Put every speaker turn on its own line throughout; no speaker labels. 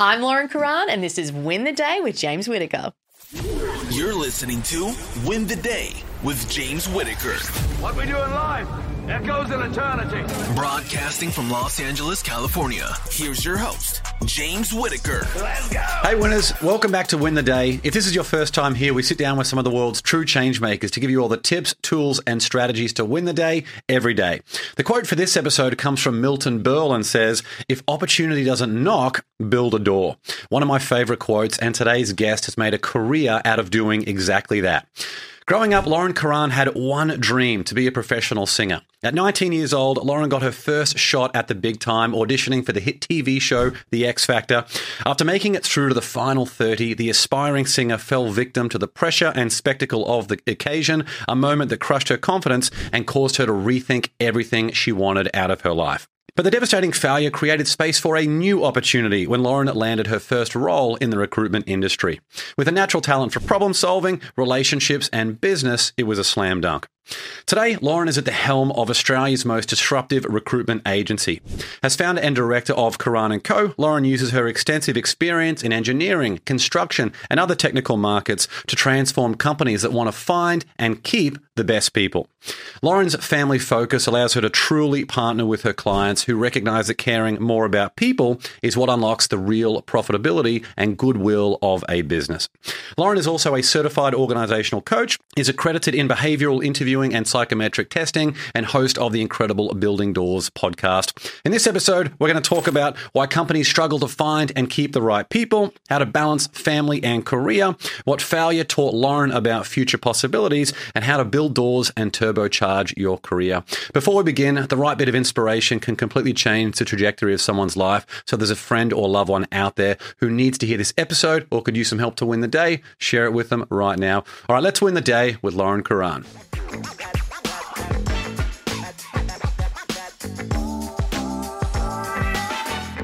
I'm Lauren Karan, and this is Win the Day with James Whitaker.
You're listening to Win the Day with James Whitaker.
What we do in life echoes in eternity.
Broadcasting from Los Angeles, California. Here's your host, James Whitaker.
Let's go.
Hey, winners, welcome back to Win the Day. If this is your first time here, we sit down with some of the world's true change makers to give you all the tips, tools, and strategies to win the day every day. The quote for this episode comes from Milton Berle and says, If opportunity doesn't knock, build a door. One of my favorite quotes, and today's guest has made a career out of doing exactly that. Growing up, Lauren Karan had one dream to be a professional singer. At 19 years old, Lauren got her first shot at the big time, auditioning for the hit TV show The X Factor. After making it through to the final 30, the aspiring singer fell victim to the pressure and spectacle of the occasion, a moment that crushed her confidence and caused her to rethink everything she wanted out of her life. But the devastating failure created space for a new opportunity when Lauren landed her first role in the recruitment industry. With a natural talent for problem solving, relationships, and business, it was a slam dunk. Today, Lauren is at the helm of Australia's most disruptive recruitment agency. As founder and director of Karan & Co., Lauren uses her extensive experience in engineering, construction, and other technical markets to transform companies that want to find and keep the best people. Lauren's family focus allows her to truly partner with her clients who recognize that caring more about people is what unlocks the real profitability and goodwill of a business. Lauren is also a certified organizational coach, is accredited in behavioral interviewing and psychometric testing, and host of the incredible Building Doors podcast. In this episode, we're going to talk about why companies struggle to find and keep the right people, how to balance family and career, what failure taught Lauren about future possibilities, and how to build doors and turbocharge your career. Before we begin, the right bit of inspiration can completely change the trajectory of someone's life. So there's a friend or loved one out there who needs to hear this episode or could use some help to win the day, share it with them right now. All right, let's win the day with Lauren Karan.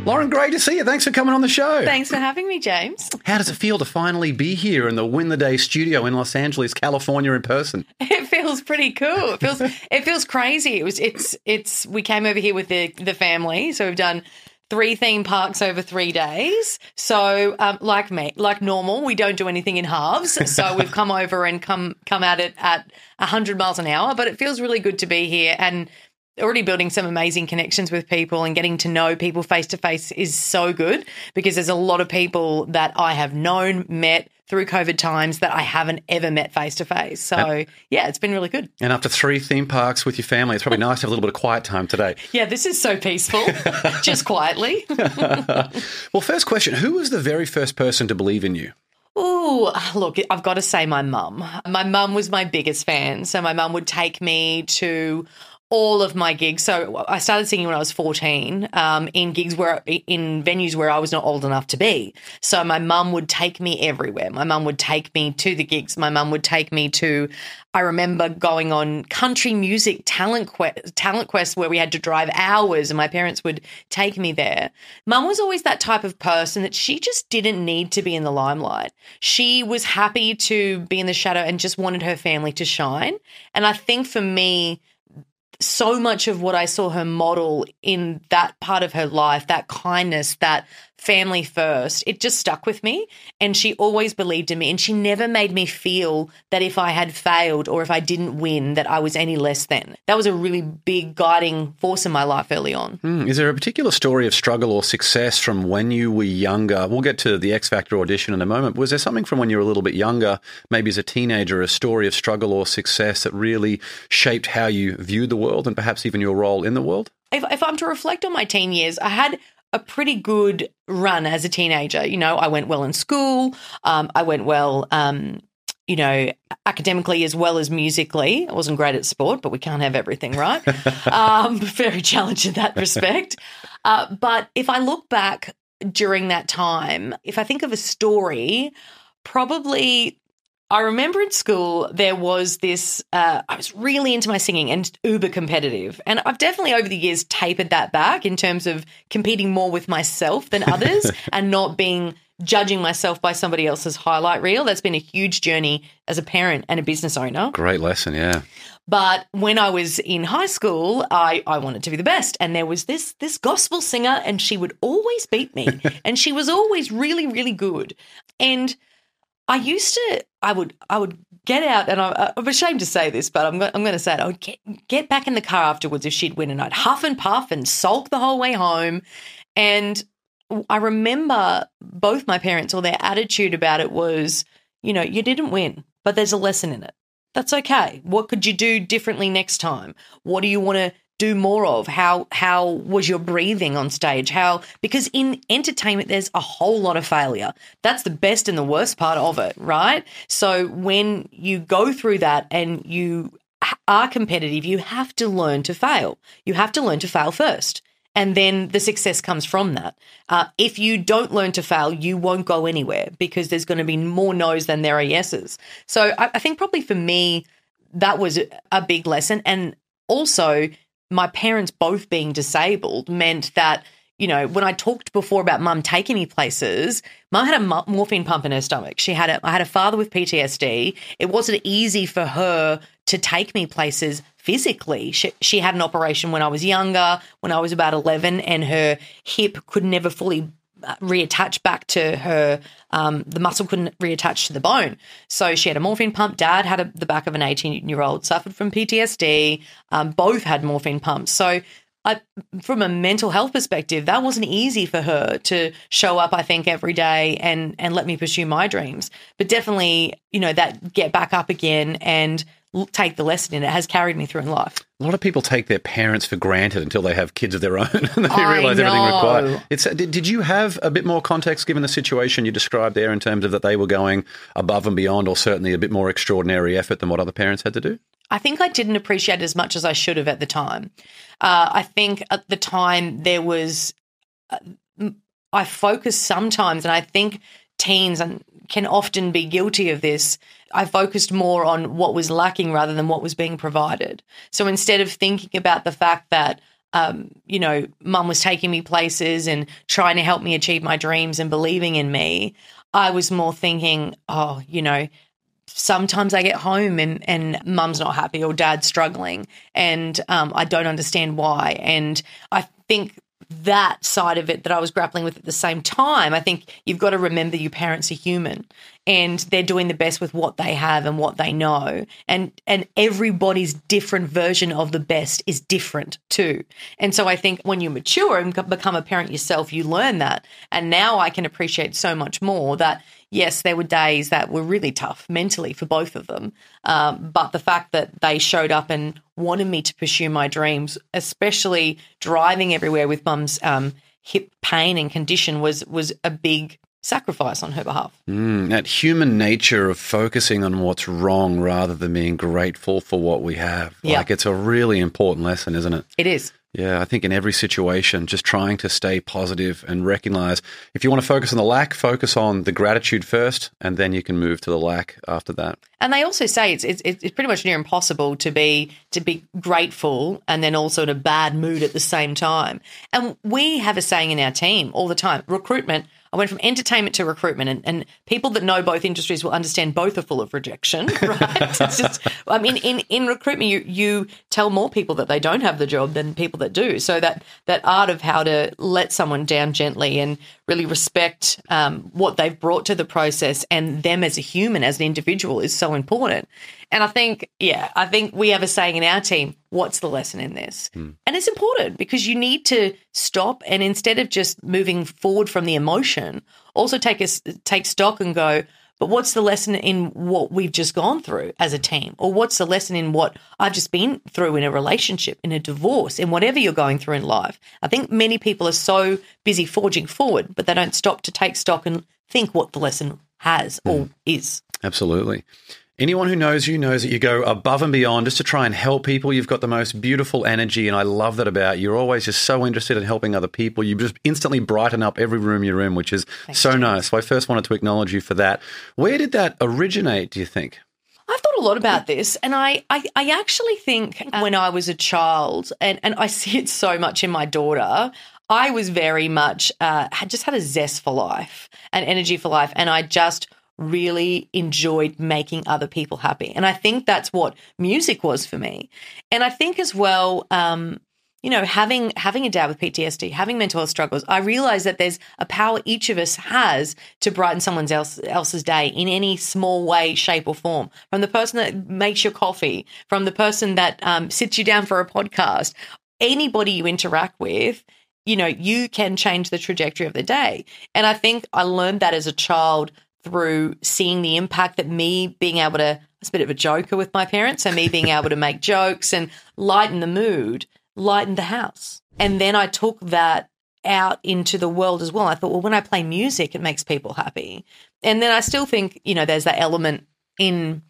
Lauren, great to see you. Thanks for coming on the show.
Thanks for having me, James.
How does it feel to finally be here in the Win the Day studio in Los Angeles, California in person?
It feels pretty cool. It feels it feels crazy. It was it's it's we came over here with the the family, so we've done three theme parks over three days. So, um, like me, like normal, we don't do anything in halves. So we've come over and come come at it at hundred miles an hour. But it feels really good to be here and already building some amazing connections with people and getting to know people face to face is so good because there's a lot of people that I have known, met through COVID times that I haven't ever met face to face. So, yeah, it's been really good.
And after three theme parks with your family, it's probably nice to have a little bit of quiet time today.
Yeah, this is so peaceful, just quietly.
Well, first question Who was the very first person to believe in you?
Oh, look, I've got to say my mum. My mum was my biggest fan. So my mum would take me to all of my gigs. So I started singing when I was 14 um, in gigs where, in venues where I was not old enough to be. So my mum would take me everywhere. My mum would take me to the gigs. My mum would take me to, I remember going on country music talent quest, talent quest where we had to drive hours and my parents would take me there. Mum was always that type of person that she just didn't need to be in the limelight. She was happy to be in the shadow and just wanted her family to shine. And I think for me, so much of what I saw her model in that part of her life, that kindness, that family first, it just stuck with me. And she always believed in me. And she never made me feel that if I had failed or if I didn't win, that I was any less than. That was a really big guiding force in my life early on.
Hmm, Is there a particular story of struggle or success from when you were younger? We'll get to the X Factor audition in a moment. Was there something from when you were a little bit younger, maybe as a teenager, a story of struggle or success that really shaped how you viewed the world and perhaps even your role in the world?
if, if I'm to reflect on my teen years, I had a pretty good run as a teenager. You know, I went well in school. Um, I went well, um, you know, academically as well as musically. I wasn't great at sport, but we can't have everything, right? um, very challenged in that respect. Uh, but if I look back during that time, if I think of a story, probably I remember in school there was this. Uh, I was really into my singing and uber competitive, and I've definitely over the years tapered that back in terms of competing more with myself than others, and not being judging myself by somebody else's highlight reel. That's been a huge journey as a parent and a business owner.
Great lesson, yeah.
But when I was in high school, I, I wanted to be the best. And there was this this gospel singer, and she would always beat me. and she was always really, really good. And I used to, I would, I would get out, and I, I'm ashamed to say this, but I'm, I'm going to say it. I would get, get back in the car afterwards if she'd win, and I'd huff and puff and sulk the whole way home. And I remember both my parents or their attitude about it was, you know, you didn't win, but there's a lesson in it. That's okay. What could you do differently next time? What do you want to do more of? How how was your breathing on stage? How because in entertainment there's a whole lot of failure. That's the best and the worst part of it, right? So when you go through that and you are competitive, you have to learn to fail. You have to learn to fail first and then the success comes from that. Uh, if you don't learn to fail, you won't go anywhere because there's going to be more no's than there are yeses. So I, I think probably for me, that was a big lesson. And also, my parents both being disabled meant that you know, when I talked before about mum taking me places, mum had a morphine pump in her stomach. She had a, I had a father with PTSD. It wasn't easy for her to take me places physically. She, she had an operation when I was younger, when I was about 11, and her hip could never fully reattach back to her um, the muscle couldn't reattach to the bone. So she had a morphine pump. Dad had a, the back of an 18 year old suffered from ptsd um, both had morphine pumps. So I, from a mental health perspective, that wasn't easy for her to show up, I think, every day and and let me pursue my dreams. But definitely, you know, that get back up again and take the lesson in it has carried me through in life.
A lot of people take their parents for granted until they have kids of their own and they I realize know. everything required. It's, did, did you have a bit more context given the situation you described there in terms of that they were going above and beyond or certainly a bit more extraordinary effort than what other parents had to do?
I think I didn't appreciate it as much as I should have at the time. Uh, I think at the time there was, uh, I focused sometimes, and I think teens and can often be guilty of this. I focused more on what was lacking rather than what was being provided. So instead of thinking about the fact that, um, you know, mum was taking me places and trying to help me achieve my dreams and believing in me, I was more thinking, oh, you know, sometimes I get home and, and mum's not happy or dad's struggling and um, I don't understand why. And I think that side of it that I was grappling with at the same time, I think you've got to remember your parents are human and they're doing the best with what they have and what they know. And and everybody's different version of the best is different too. And so I think when you mature and become a parent yourself, you learn that. And now I can appreciate so much more that yes, there were days that were really tough mentally for both of them. Um, but the fact that they showed up and wanted me to pursue my dreams, especially driving everywhere with mum's um, hip pain and condition, was was a big sacrifice on her behalf.
Mm, that human nature of focusing on what's wrong rather than being grateful for what we have. Yeah. Like it's a really important lesson, isn't it?
It is.
Yeah, I think in every situation, just trying to stay positive and recognize if you want to focus on the lack, focus on the gratitude first, and then you can move to the lack after that.
And they also say it's it's, it's pretty much near impossible to be to be grateful and then also in a bad mood at the same time. And we have a saying in our team all the time: recruitment I went from entertainment to recruitment, and, and people that know both industries will understand both are full of rejection, right? it's just, I mean, in, in recruitment, you you tell more people that they don't have the job than people that do. So that that art of how to let someone down gently and really respect um, what they've brought to the process and them as a human, as an individual, is so important. And I think, yeah, I think we have a saying in our team what's the lesson in this? Mm. And it's important because you need to stop and instead of just moving forward from the emotion, also take a, take stock and go, but what's the lesson in what we've just gone through as a team? Or what's the lesson in what I've just been through in a relationship, in a divorce, in whatever you're going through in life? I think many people are so busy forging forward, but they don't stop to take stock and think what the lesson has mm. or is.
Absolutely. Anyone who knows you knows that you go above and beyond just to try and help people. You've got the most beautiful energy, and I love that about you. You're always just so interested in helping other people. You just instantly brighten up every room you're in, which is Thanks, so James. nice. So I first wanted to acknowledge you for that. Where did that originate, do you think?
I've thought a lot about this, and I, I, I actually think when I was a child, and, and I see it so much in my daughter, I was very much, uh, had just had a zest for life, and energy for life, and I just really enjoyed making other people happy. And I think that's what music was for me. And I think as well, um, you know, having having a dad with PTSD, having mental health struggles, I realize that there's a power each of us has to brighten someone else, else's day in any small way, shape, or form. From the person that makes your coffee, from the person that um, sits you down for a podcast, anybody you interact with, you know, you can change the trajectory of the day. And I think I learned that as a child through seeing the impact that me being able to, I was a bit of a joker with my parents, so me being able to make jokes and lighten the mood lightened the house. And then I took that out into the world as well. I thought, well, when I play music, it makes people happy. And then I still think, you know, there's that element in,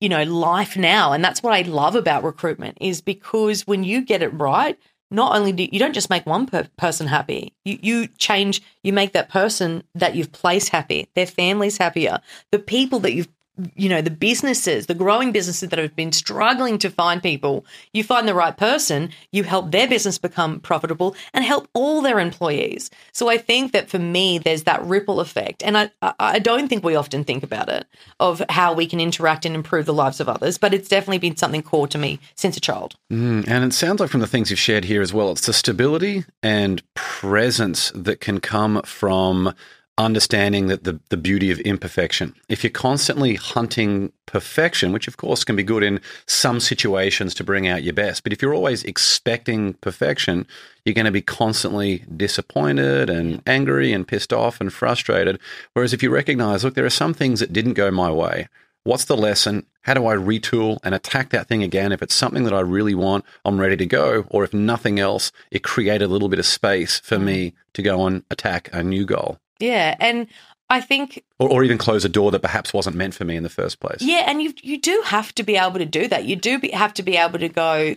you know, life now. And that's what I love about recruitment is because when you get it right, not only do you don't just make one per- person happy, you, you change, you make that person that you've placed happy, their family's happier, the people that you've you know the businesses the growing businesses that have been struggling to find people you find the right person you help their business become profitable and help all their employees. So i think that for me there's that ripple effect. And i i don't think we often think about it of how we can interact and improve the lives of others but it's definitely been something core to me since a child.
Mm, and it sounds like from the things you've shared here as well it's the stability and presence that can come from understanding that the, the beauty of imperfection. If you're constantly hunting perfection, which of course can be good in some situations to bring out your best, but if you're always expecting perfection, you're going to be constantly disappointed and angry and pissed off and frustrated. Whereas if you recognize, look, there are some things that didn't go my way. What's the lesson? How do I retool and attack that thing again? If it's something that I really want, I'm ready to go. Or if nothing else, it created a little bit of space for mm. me to go and attack a new goal.
Yeah, and I think,
or, or, even close a door that perhaps wasn't meant for me in the first place.
Yeah, and you you do have to be able to do that. You do be, have to be able to go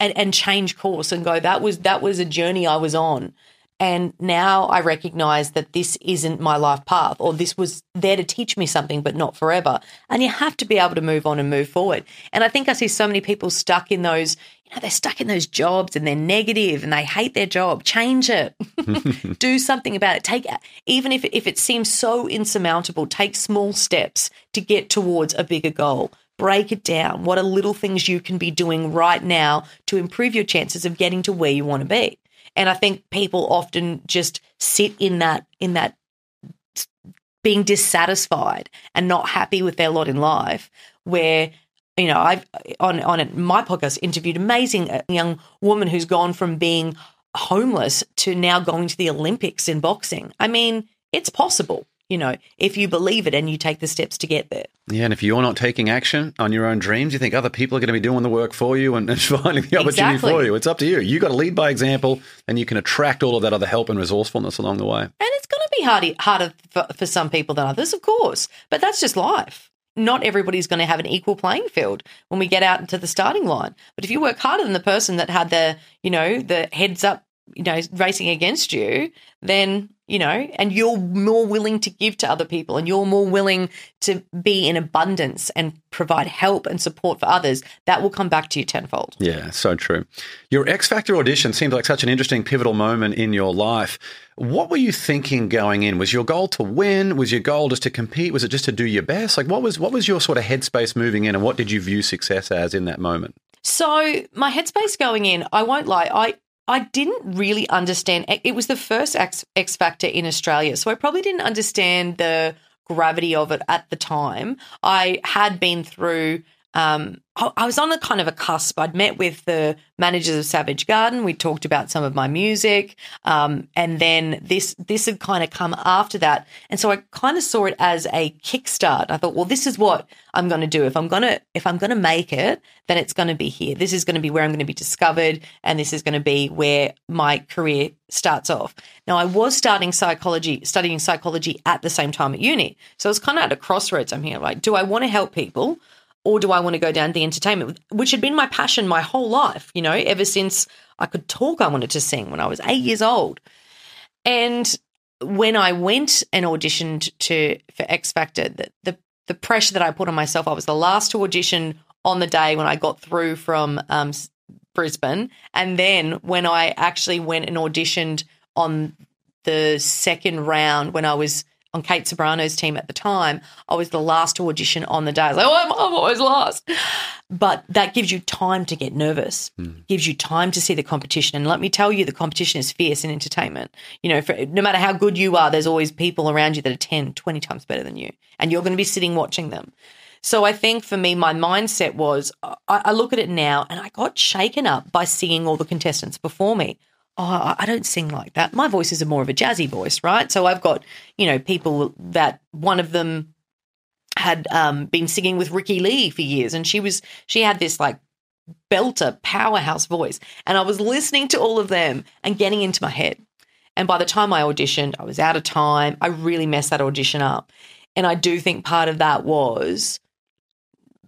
and, and change course and go. That was that was a journey I was on, and now I recognize that this isn't my life path, or this was there to teach me something, but not forever. And you have to be able to move on and move forward. And I think I see so many people stuck in those they're stuck in those jobs and they're negative and they hate their job. Change it. Do something about it. Take even if if it seems so insurmountable, take small steps to get towards a bigger goal. Break it down. What are little things you can be doing right now to improve your chances of getting to where you want to be? And I think people often just sit in that in that being dissatisfied and not happy with their lot in life where you know, I've on on my podcast interviewed amazing uh, young woman who's gone from being homeless to now going to the Olympics in boxing. I mean, it's possible, you know, if you believe it and you take the steps to get there.
Yeah, and if you're not taking action on your own dreams, you think other people are going to be doing the work for you and, and finding the opportunity exactly. for you. It's up to you. You got to lead by example, and you can attract all of that other help and resourcefulness along the way. And
it's going to be harder, harder for, for some people than others, of course, but that's just life not everybody's going to have an equal playing field when we get out into the starting line. But if you work harder than the person that had the, you know, the heads up, you know, racing against you, then, you know, and you're more willing to give to other people and you're more willing to be in abundance and provide help and support for others, that will come back to you tenfold.
Yeah, so true. Your X Factor audition seems like such an interesting pivotal moment in your life. What were you thinking going in? Was your goal to win? Was your goal just to compete? Was it just to do your best? Like what was what was your sort of headspace moving in and what did you view success as in that moment?
So, my headspace going in, I won't lie, I I didn't really understand it was the first X, X Factor in Australia. So I probably didn't understand the gravity of it at the time. I had been through um, I was on a kind of a cusp. I'd met with the managers of Savage Garden. We talked about some of my music, um, and then this this had kind of come after that. And so I kind of saw it as a kickstart. I thought, well, this is what I'm going to do. If I'm gonna if I'm gonna make it, then it's going to be here. This is going to be where I'm going to be discovered, and this is going to be where my career starts off. Now, I was starting psychology, studying psychology at the same time at uni, so I was kind of at a crossroads. I'm here, like, do I want to help people? Or do I want to go down the entertainment, which had been my passion my whole life, you know, ever since I could talk, I wanted to sing when I was eight years old. And when I went and auditioned to for X Factor, the, the, the pressure that I put on myself, I was the last to audition on the day when I got through from um, Brisbane, and then when I actually went and auditioned on the second round when I was on Kate Ceberano's team at the time, I was the last to audition on the day. I was like, oh, I'm, I'm always last. But that gives you time to get nervous, hmm. gives you time to see the competition. And let me tell you, the competition is fierce in entertainment. You know, for, no matter how good you are, there's always people around you that are 10, 20 times better than you. And you're going to be sitting watching them. So I think for me, my mindset was I, I look at it now and I got shaken up by seeing all the contestants before me. Oh, I- don't sing like that. My voice is a more of a jazzy voice, right? So I've got, you know, people that one of them had um, been singing with Ricki-Lee for years, and she was she had this like belter powerhouse voice, and I was listening to all of them and getting into my head. And by the time I auditioned, I was out of time. I really messed that audition up, and I do think part of that was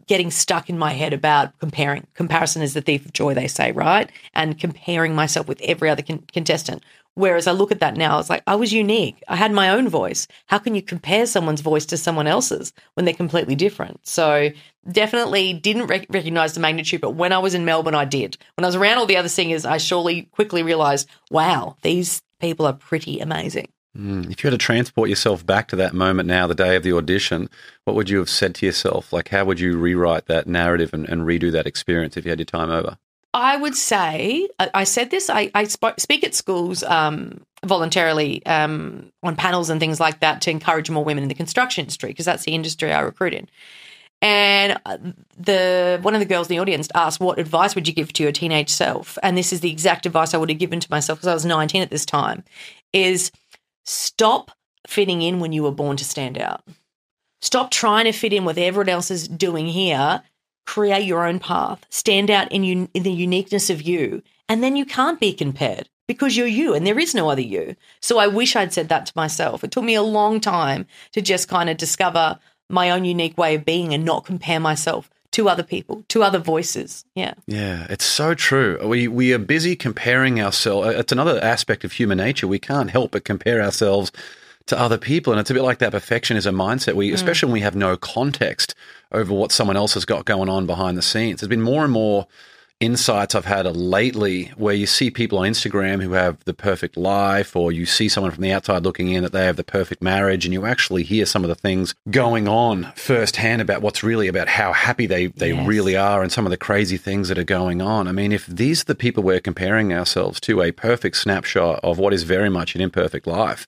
getting stuck in my head about comparing. Comparison is the thief of joy, they say, right? And comparing myself with every other con- contestant. Whereas I look at that now, it's like I was unique. I had my own voice. How can you compare someone's voice to someone else's when they're completely different? So definitely didn't rec- recognize the magnitude, but when I was in Melbourne, I did. When I was around all the other singers, I surely quickly realized, wow, these people are pretty amazing.
Mm. If you had to transport yourself back to that moment now, the day of the audition, what would you have said to yourself? Like, how would you rewrite that narrative and, and redo that experience if you had your time over?
I would say, I, I said this, I, I sp- speak at schools um, voluntarily um, on panels and things like that to encourage more women in the construction industry because that's the industry I recruit in. And uh, the one of the girls in the audience asked, "What advice would you give to your teenage self?" And this is the exact advice I would have given to myself because I was 19 at this time: is stop fitting in when you were born to stand out. Stop trying to fit in with everyone else is doing here. Create your own path. Stand out in, un- in the uniqueness of you, and then you can't be compared because you're you, and there is no other you. So I wish I'd said that to myself. It took me a long time to just kind of discover my own unique way of being and not compare myself to other people, to other voices. Yeah.
Yeah, it's so true. We we are busy comparing ourselves. Uh, it's another aspect of human nature. We can't help but compare ourselves to other people, and it's a bit like that perfectionism mindset. We, mm. especially when we have no context over what someone else has got going on behind the scenes. There's been more and more insights I've had lately where you see people on Instagram who have the perfect life, or you see someone from the outside looking in that they have the perfect marriage, and you actually hear some of the things going on firsthand about what's really about how happy they, they
Yes.
really are and some of the crazy things that are going on. I mean, if these are the people we're comparing ourselves to, a perfect snapshot of what is very much an imperfect life.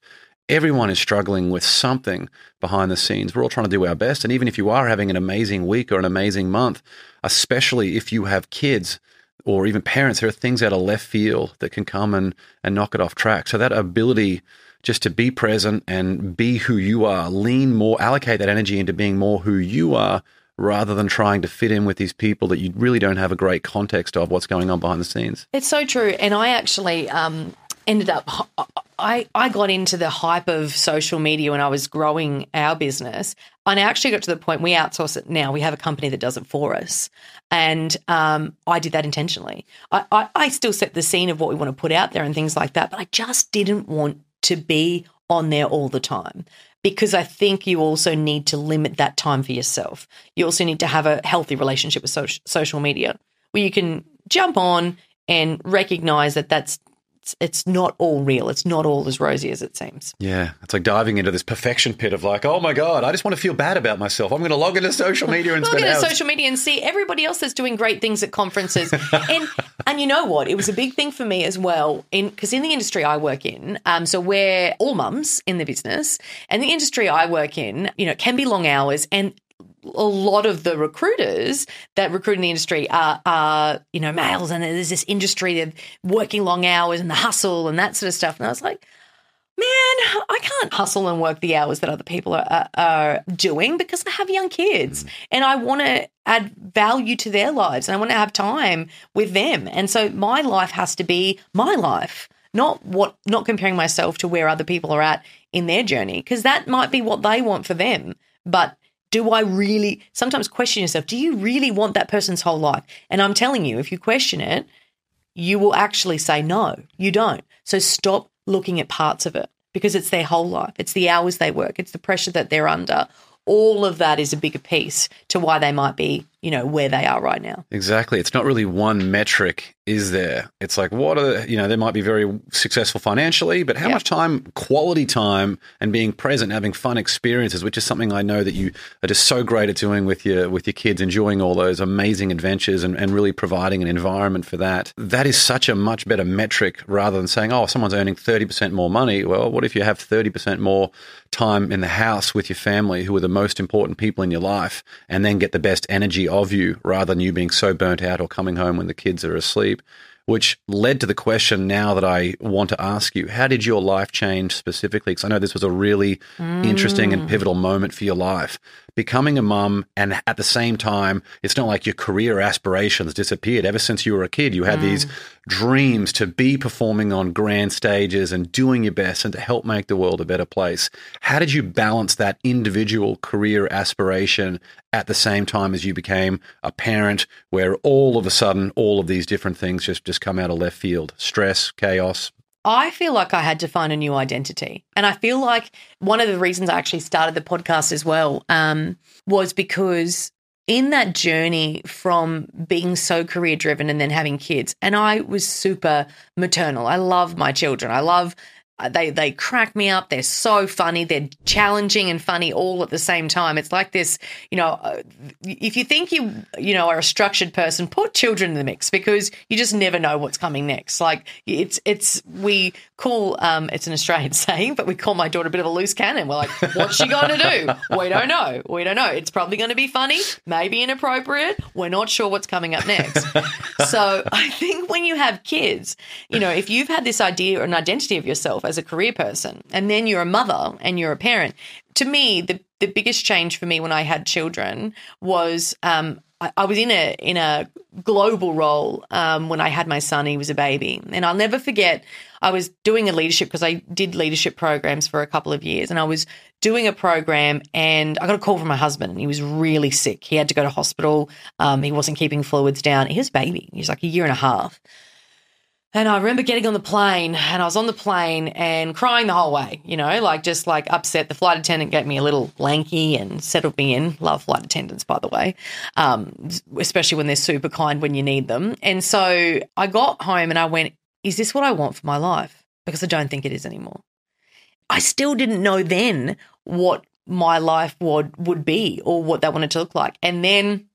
Everyone is struggling with something behind the scenes. We're all trying to do our best. And even if you are having an amazing week or an amazing month, especially if you have kids or even parents, there are things out of left field that can come and, and knock it off track. So that ability just to be present and be who you are, lean more, allocate that energy into being more who you are rather than trying to fit in with these people that you really don't have a great context of what's going on behind the scenes.
It's so true. And I actually um, ended up, I, I got into the hype of social media when I was growing our business. And I actually got to the point we outsource it now. We have a company that does it for us. And um, I did that intentionally. I, I, I still set the scene of what we want to put out there and things like that. But I just didn't want to be on there all the time because I think you also need to limit that time for yourself. You also need to have a healthy relationship with social media where you can jump on and recognize that that's it's, it's not all real. It's not all as rosy as it seems.
Yeah, it's like diving into this perfection pit of like, oh my god, I just want to feel bad about myself. I'm going to log into social media and
Log
spend
into
hours.
social media and see everybody else that's doing great things at conferences. and and you know what? It was a big thing for me as well, in because in the industry I work in, um, so we're all mums in the business, and the industry I work in, you know, can be long hours and. A lot of the recruiters that recruit in the industry are, are, you know, males, and there's this industry of working long hours and the hustle and that sort of stuff. And I was like, man, I can't hustle and work the hours that other people are, are, doing because I have young kids mm. and I want to add value to their lives and I want to have time with them. And so my life has to be my life, not what, not comparing myself to where other people are at in their journey because that might be what they want for them. But do I really sometimes question yourself? Do you really want that person's whole life? And I'm telling you, if you question it, you will actually say no, you don't. So stop looking at parts of it because it's their whole life. It's the hours they work, it's the pressure that they're under. All of that is a bigger piece to why they might be you know, where they are right now.
Exactly. It's not really one metric, is there? It's like, what are, you know, they might be very successful financially, but how
Yeah.
much time, quality time, and being present, having fun experiences, which is something I know that you are just so great at doing with your with your kids, enjoying all those amazing adventures and, and really providing an environment for that. That is such a much better metric rather than saying, oh, someone's earning 30% more money. Well, what if you have 30% more time in the house with your family who are the most important people in your life and then get the best energy of you rather than you being so burnt out or coming home when the kids are asleep which led to the question now that I want to ask you how did your life change specifically? Because I know this was a really hmm. interesting and pivotal moment for your life becoming a mum and at the same time it's not like your career aspirations disappeared. Ever since you were a kid you had these mm. dreams to be performing on grand stages and doing your best and to help make the world a better place. How did you balance that individual career aspiration at the same time as you became a parent where all of a sudden all of these different things just just come out of left field? Stress chaos
I feel like I had to find a new identity. And I feel like one of the reasons I actually started the podcast as well um, was because in that journey from being so career driven and then having kids, and I was super maternal. I love my children. I love. Uh, They they crack me up. They're so funny. They're challenging and funny all at the same time. It's like this, you know. uh, If you think you you know are a structured person, put children in the mix because you just never know what's coming next. Like it's it's we call um it's an Australian saying, but we call my daughter a bit of a loose cannon. We're like, what's she going to do? We don't know. We don't know. It's probably going to be funny, maybe inappropriate. We're not sure what's coming up next. so I think when you have kids, you know, if you've had this idea or an identity of yourself as a career person, and then you're a mother and you're a parent, to me, the the biggest change for me when I had children was um, I, was in a in a global role um, when I had my son. He was a baby, and I'll never forget. I was doing a leadership because I did leadership programs for a couple of years, and I was doing a program, and I got a call from my husband, and he was really sick. He had to go to hospital. Um, he wasn't keeping fluids down. He was a baby. He was like a year and a half. And I remember getting on the plane and I was on the plane and crying the whole way, you know, like just like upset. The flight attendant gave me a little lanky and settled me in. Love flight attendants, by the way, um, especially when they're super kind when you need them. And so I got home and I went, is this what I want for my life? Because I don't think it is anymore. I still didn't know then what my life would, would be or what that wanted to look like. And then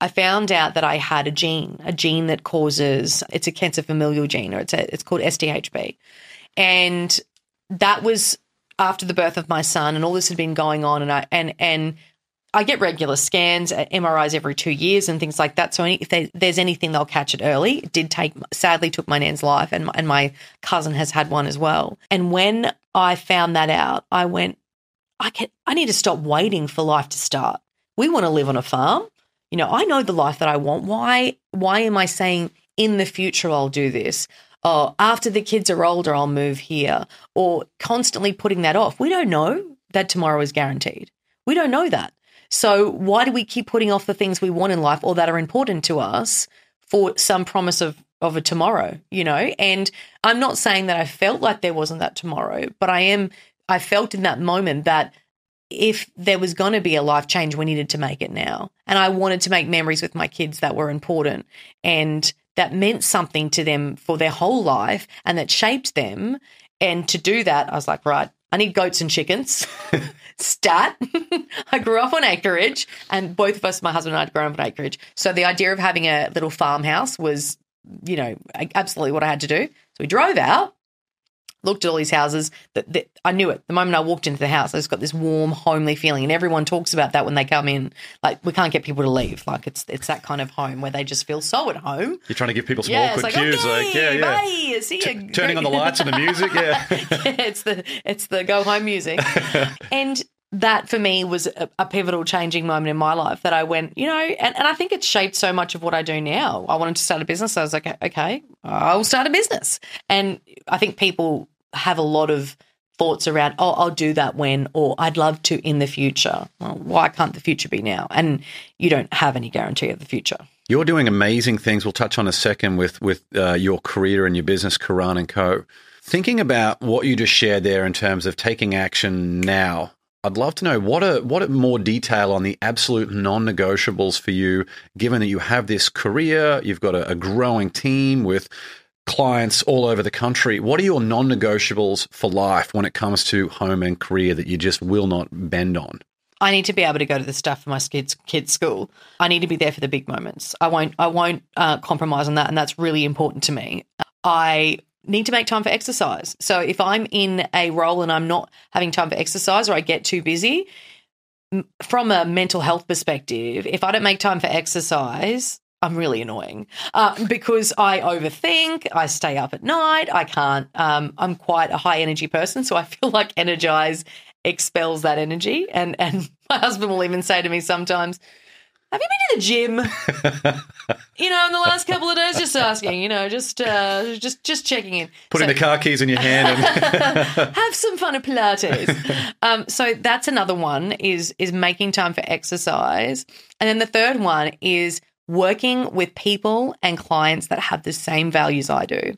I found out that I had a gene, a gene that causes it's a cancer familial gene, or it's a, it's called SDHB, and that was after the birth of my son, and all this had been going on, and I and and I get regular scans, uh, MRIs every two years, and things like that. So any, if they, there's anything, they'll catch it early. It did take, sadly, took my nan's life, and my, and my cousin has had one as well. And when I found that out, I went, I can, I need to stop waiting for life to start. We want to live on a farm you know i know the life that i want. Why why am i saying in the future i'll do this? Oh after the kids are older i'll move here or constantly putting that off. We don't know that tomorrow is guaranteed. We don't know that. So why do we keep putting off the things we want in life or that are important to us for some promise of of a tomorrow you know? And i'm not saying that i felt like there wasn't that tomorrow but i am i felt in that moment that if there was going to be a life change, we needed to make it now. And I wanted to make memories with my kids that were important and that meant something to them for their whole life and that shaped them. And to do that, I was like, right, I need goats and chickens. Stat. I grew up on acreage, and both of us, my husband and I, had grown up on acreage. So the idea of having a little farmhouse was, you know, absolutely what I had to do. So we drove out looked at all these houses that, that I knew it. The moment I walked into the house, I just got this warm, homely feeling. And everyone talks about that when they come in. Like we can't get people to leave. Like it's it's that kind of home where they just feel so at home.
You're trying to give people some
Yeah,
awkward
like,
cues,
okay,
like yeah, yeah.
bye, see ya.
Turning on the lights and the music, yeah.
yeah, it's the it's the go home music. and that for me was a, a pivotal changing moment in my life that I went, you know, and, and I think it shaped so much of what I do now. I wanted to start a business. I was like, okay, I'll start a business. And I think people have a lot of thoughts around, oh, I'll do that when, or I'd love to in the future. Well, why can't the future be now? And you don't have any guarantee of the future.
You're doing amazing things. We'll touch on a second with with uh, your career and your business, Karan and Co. Thinking about what you just shared there in terms of taking action now I'd love to know what what are more detail on the absolute non-negotiables for you, given that you have this career, you've got a, a growing team with clients all over the country. What are your non-negotiables for life when it comes to home and career that you just will not bend on?
I need to be able to go to the stuff for my kids' kids' school. I need to be there for the big moments. I won't. I won't uh, compromise on that, and that's really important to me. I need to make time for exercise. So if I'm in a role and I'm not having time for exercise or I get too busy, from a mental health perspective, if I don't make time for exercise, I'm really annoying uh, because I overthink. I stay up at night. I can't. Um, I'm quite a high energy person, so I feel like energize expels that energy. And and my husband will even say to me sometimes, have you been to the gym? you know, in the last couple of days, just asking. You know, just uh, just just checking in.
Putting so, the car keys in your hand and
have some fun at Pilates. Um, so that's another one is is making time for exercise, and then the third one is working with people and clients that have the same values I do.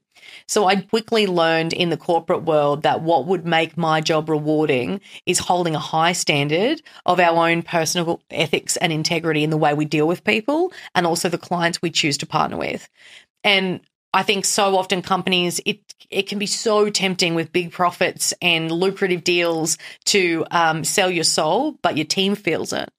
So I quickly learned in the corporate world that what would make my job rewarding is holding a high standard of our own personal ethics and integrity in the way we deal with people and also the clients we choose to partner with. And I think so often companies it it can be so tempting with big profits and lucrative deals to um, sell your soul, but your team feels it,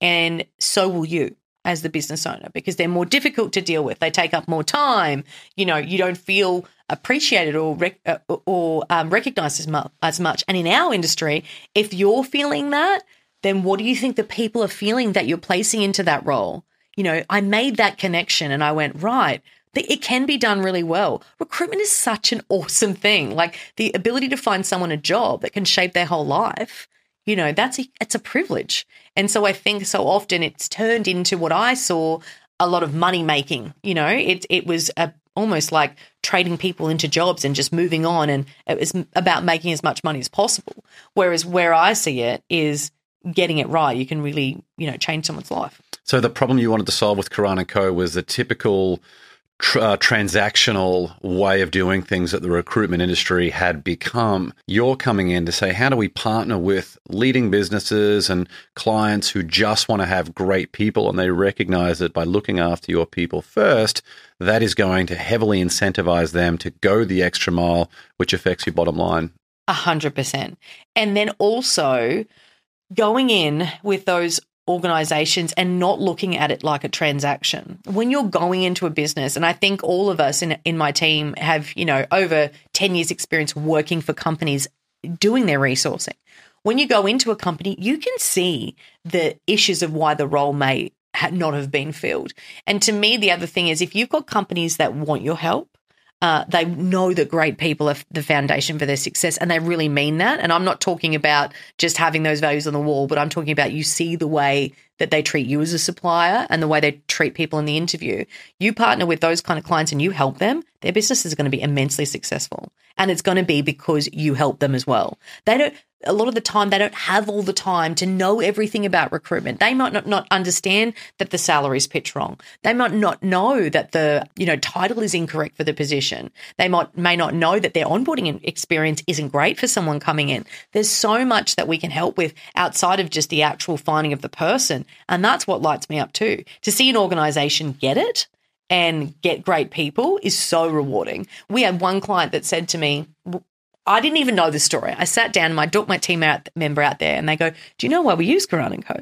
and so will you as the business owner because they're more difficult to deal with. They take up more time. You know, you don't feel appreciated or rec- uh, or um, recognized as, mu- as much. And in our industry, if you're feeling that, then what do you think the people are feeling that you're placing into that role? You know, I made that connection and I went, right, it can be done really well. Recruitment is such an awesome thing. Like the ability to find someone a job that can shape their whole life you know that's a, it's a privilege. And so i think so often it's turned into what i saw a lot of money making you know? It it was a, almost like trading people into jobs and just moving on and it was about making as much money as possible. Whereas where i see it is getting it right. You can really you know change someone's life.
So the problem you wanted to solve with Karan and Co was the typical tr- uh, transactional way of doing things that the recruitment industry had become. You're coming in to say, how do we partner with leading businesses and clients who just want to have great people and they recognize that by looking after your people first, that is going to heavily incentivize them to go the extra mile, which affects your bottom line.
A hundred percent. And then also going in with those organizations and not looking at it like a transaction. When you're going into a business, and I think all of us in, in my team have, you know, over 10 years experience working for companies doing their resourcing. When you go into a company, you can see the issues of why the role may not have been filled. And to me, the other thing is if you've got companies that want your help, uh, they know that great people are the foundation for their success, and they really mean that. And I'm not talking about just having those values on the wall, but I'm talking about you see the way that they treat you as a supplier and the way they treat people in the interview. You partner with those kind of clients and you help them, their business is going to be immensely successful. And it's going to be because you help them as well. They don't, a lot of the time they don't have all the time to know everything about recruitment. They might not, not understand that the salary is pitched wrong. They might not know that the you know title is incorrect for the position. They might may not know that their onboarding experience isn't great for someone coming in. There's so much that we can help with outside of just the actual finding of the person, and that's what lights me up too. To see an organization get it and get great people is so rewarding. We had one client that said to me, I didn't even know the story. I sat down, my my team out, member out there, and they go, "Do you know why we use Karan and Co?"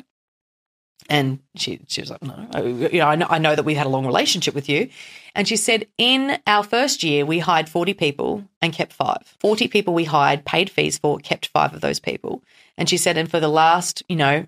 And she she was like, "No, you know, I know, I know that we've had a long relationship with you." And she said, "In our first year, we hired forty people and kept five. Forty people we hired, paid fees for, kept five of those people." And she said, "And for the last, you know,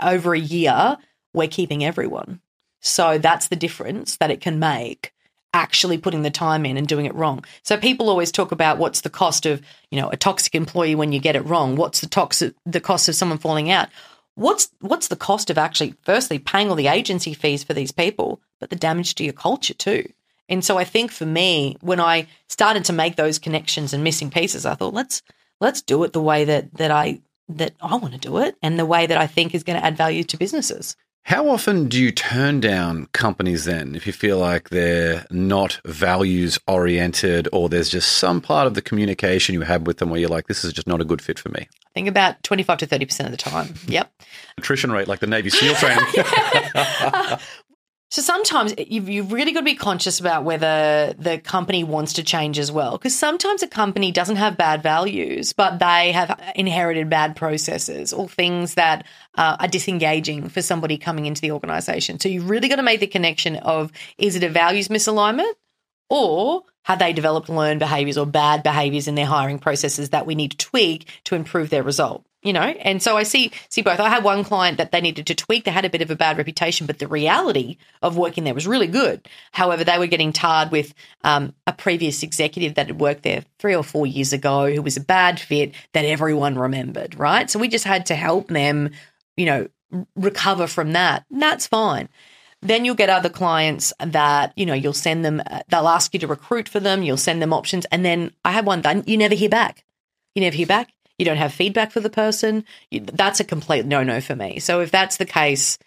over a year, we're keeping everyone." So that's the difference that it can make actually putting the time in and doing it wrong. So people always talk about what's the cost of, you know, a toxic employee when you get it wrong. What's the toxic the cost of someone falling out? What's what's the cost of actually firstly paying all the agency fees for these people, but the damage to your culture too. And so I think for me, when I started to make those connections and missing pieces, I thought let's let's do it the way that that I that I want to do it and the way that I think is going to add value to businesses.
How often do you turn down companies then if you feel like they're not values oriented or there's just some part of the communication you have with them where you're like, this is just not a good fit for me?
I think about 25 to 30% of the time. Yep.
Attrition rate like the Navy SEAL training.
So sometimes you've, you've really got to be conscious about whether the company wants to change as well. Because sometimes a company doesn't have bad values, but they have inherited bad processes or things that uh, are disengaging for somebody coming into the organization. So you've really got to make the connection of is it a values misalignment or have they developed learned behaviors or bad behaviors in their hiring processes that we need to tweak to improve their result? You know? And so i see see both. I had one client that they needed to tweak. They had a bit of a bad reputation but the reality of working there was really good. However they were getting tarred with um, a previous executive that had worked there three or four years ago who was a bad fit that everyone remembered right? So we just had to help them you know recover from that. And that's fine. Then you'll get other clients that you know you'll send them they'll ask you to recruit for them. You'll send them options. And then i had one done. You never hear back. You never hear back you don't have feedback for the person, you, that's a complete no no for me. So if that's the case,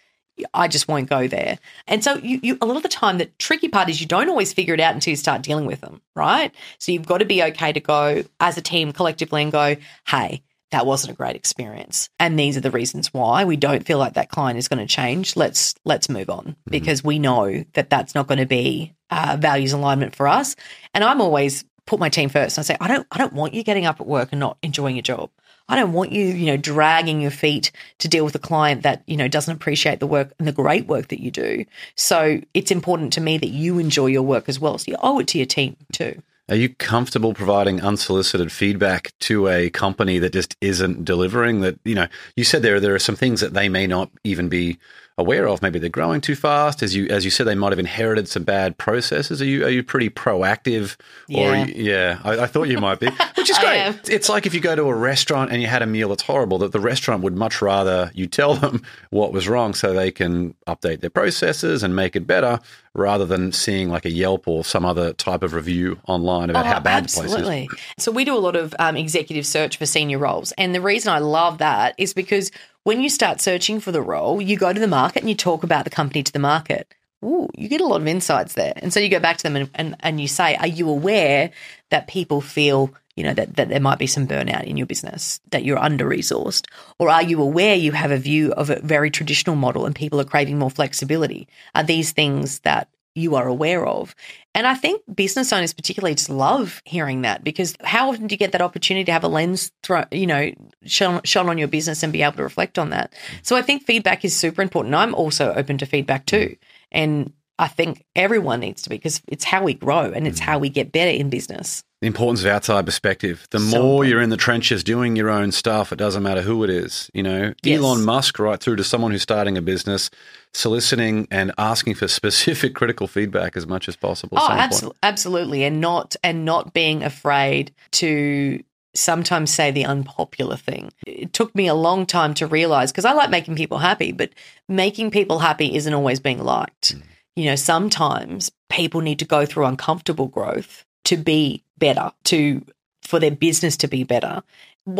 I just won't go there. And so you, you, a lot of the time, the tricky part is you don't always figure it out until you start dealing with them, right? So you've got to be okay to go as a team collectively and go, hey, that wasn't a great experience, and these are the reasons why we don't feel like that client is going to change. Let's let's move on mm-hmm. because we know that that's not going to be uh, values alignment for us. And I'm always put my team first. And I say, I don't, I don't want you getting up at work and not enjoying your job. I don't want you, you know, dragging your feet to deal with a client that, you know, doesn't appreciate the work and the great work that you do. So it's important to me that you enjoy your work as well. So you owe it to your team too.
Are you comfortable providing unsolicited feedback to a company that just isn't delivering? That you know, you said there there are some things that they may not even be aware of. Maybe they're growing too fast. As you as you said, they might have inherited some bad processes. Are you are you pretty proactive?
Yeah,
you, yeah. I, I, thought you might be, which is great. it's like if you go to a restaurant and you had a meal that's horrible, that the restaurant would much rather you tell them what was wrong so they can update their processes and make it better, rather than seeing like a Yelp or some other type of review online about oh, how bad absolutely. the place
is. So we do a lot of um, executive search for senior roles, and the reason I love that is because when you start searching for the role, you go to the market and you talk about the company to the market. Ooh, you get a lot of insights there. And so you go back to them and, and, and you say, Are you aware that people feel, you know, that, that there might be some burnout in your business, that you're under resourced? Or are you aware you have a view of a very traditional model and people are craving more flexibility? Are these things that you are aware of. And I think business owners particularly just love hearing that because how often do you get that opportunity to have a lens, throw, you know, shone, shone on your business and be able to reflect on that? Mm. So I think feedback is super important. I'm also open to feedback too. And I think everyone needs to be because it's how we grow and it's how we get better in business.
The importance of outside perspective. The so more you're in the trenches doing your own stuff, it doesn't matter who it is. You know, yes. Elon Musk, right through to someone who's starting a business, soliciting and asking for specific critical feedback as much as possible.
Oh, absolutely, absolutely, and not and not being afraid to sometimes say the unpopular thing. It took me a long time to realize because I like making people happy, but making people happy isn't always being liked. Mm you know, sometimes people need to go through uncomfortable growth to be better, to for their business to be better.